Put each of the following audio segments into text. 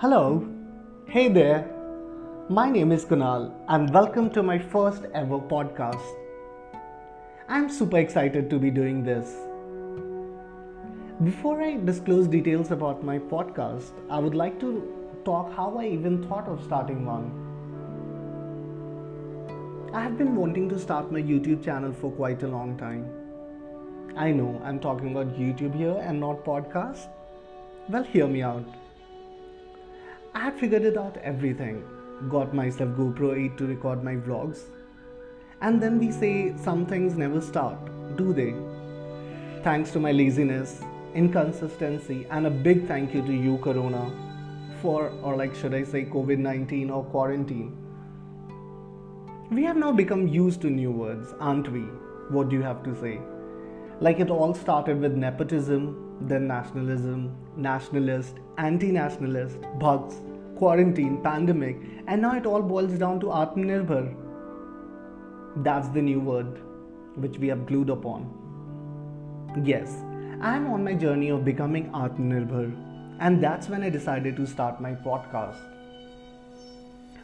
Hello. Hey there. My name is Kunal and welcome to my first ever podcast. I'm super excited to be doing this. Before I disclose details about my podcast, I would like to talk how I even thought of starting one. I have been wanting to start my YouTube channel for quite a long time. I know I'm talking about YouTube here and not podcast. Well, hear me out. I had figured it out everything. Got myself GoPro 8 to record my vlogs. And then we say some things never start, do they? Thanks to my laziness, inconsistency, and a big thank you to you, Corona, for, or like, should I say, COVID 19 or quarantine. We have now become used to new words, aren't we? What do you have to say? Like it all started with nepotism, then nationalism, nationalist, anti nationalist, bugs, quarantine, pandemic, and now it all boils down to Atmanirbhar. That's the new word which we have glued upon. Yes, I am on my journey of becoming Atmanirbhar, and that's when I decided to start my podcast.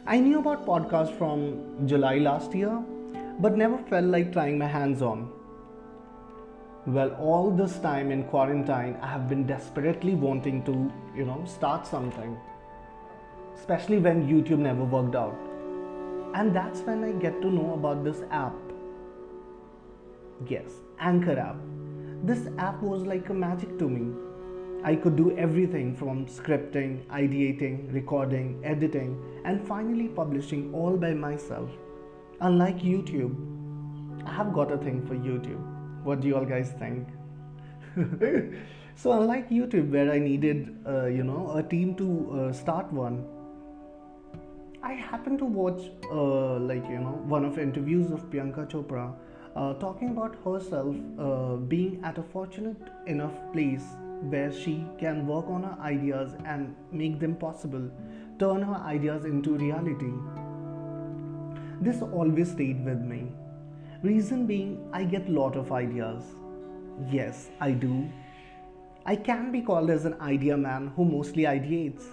I knew about podcast from July last year, but never felt like trying my hands on. Well, all this time in quarantine, I have been desperately wanting to, you know, start something. Especially when YouTube never worked out. And that's when I get to know about this app. Yes, Anchor app. This app was like a magic to me. I could do everything from scripting, ideating, recording, editing, and finally publishing all by myself. Unlike YouTube, I have got a thing for YouTube. What do you all guys think? so unlike YouTube, where I needed, uh, you know, a team to uh, start one, I happened to watch, uh, like you know, one of interviews of Priyanka Chopra, uh, talking about herself uh, being at a fortunate enough place where she can work on her ideas and make them possible, turn her ideas into reality. This always stayed with me Reason being, I get lot of ideas. Yes, I do. I can be called as an idea man who mostly ideates.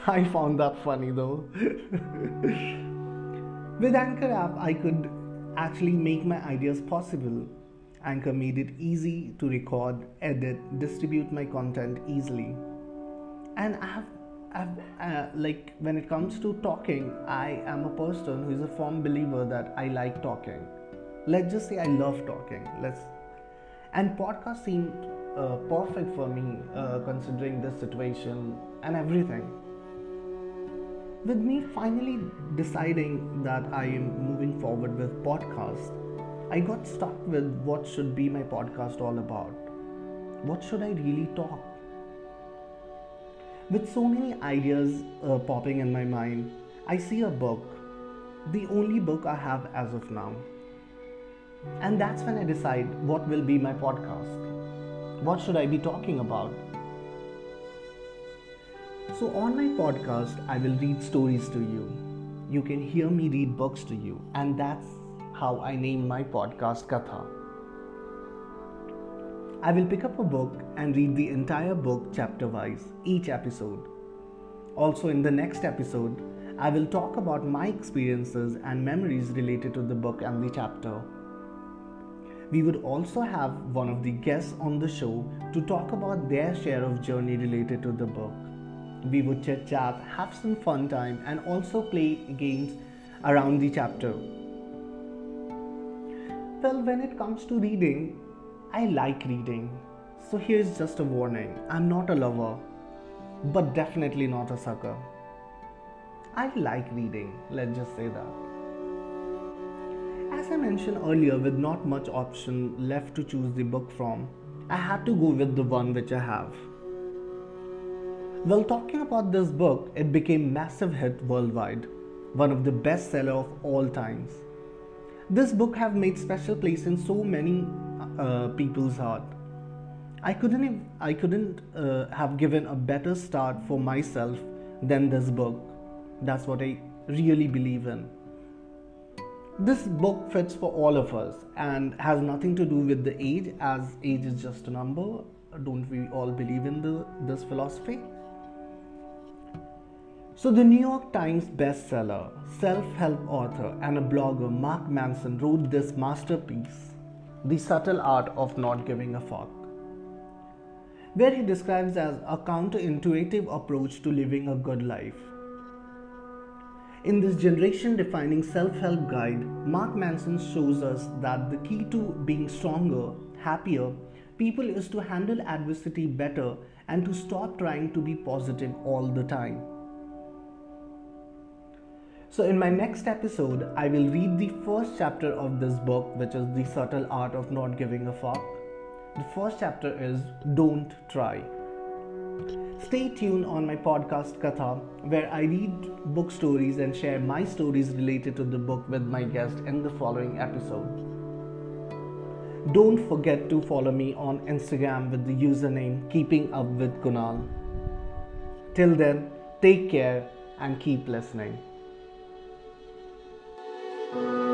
I found that funny though. With Anchor app, I could actually make my ideas possible. Anchor made it easy to record, edit, distribute my content easily. And I have uh, like when it comes to talking, I am a person who is a firm believer that I like talking. Let's just say I love talking. Let's and podcast seemed uh, perfect for me uh, considering this situation and everything. With me finally deciding that I am moving forward with podcast, I got stuck with what should be my podcast all about. What should I really talk? With so many ideas uh, popping in my mind, I see a book, the only book I have as of now. And that's when I decide what will be my podcast. What should I be talking about? So, on my podcast, I will read stories to you. You can hear me read books to you, and that's how I name my podcast Katha. I will pick up a book and read the entire book chapter wise, each episode. Also, in the next episode, I will talk about my experiences and memories related to the book and the chapter. We would also have one of the guests on the show to talk about their share of journey related to the book. We would chit chat, have some fun time, and also play games around the chapter. Well, when it comes to reading, I like reading. So here's just a warning I'm not a lover, but definitely not a sucker. I like reading, let's just say that. As I mentioned earlier, with not much option left to choose the book from, I had to go with the one which I have. While talking about this book, it became massive hit worldwide, one of the best seller of all times. This book have made special place in so many uh, people's heart. I couldn't I couldn't uh, have given a better start for myself than this book. That's what I really believe in. This book fits for all of us and has nothing to do with the age, as age is just a number. Don't we all believe in the, this philosophy? So, the New York Times bestseller, self help author, and a blogger Mark Manson wrote this masterpiece, The Subtle Art of Not Giving a Fuck, where he describes as a counterintuitive approach to living a good life. In this generation defining self help guide, Mark Manson shows us that the key to being stronger, happier people is to handle adversity better and to stop trying to be positive all the time. So, in my next episode, I will read the first chapter of this book, which is The Subtle Art of Not Giving a Fuck. The first chapter is Don't Try. Stay tuned on my podcast Katha, where I read book stories and share my stories related to the book with my guest in the following episode. Don't forget to follow me on Instagram with the username Keeping Up with Kunal. Till then, take care and keep listening. Thank you.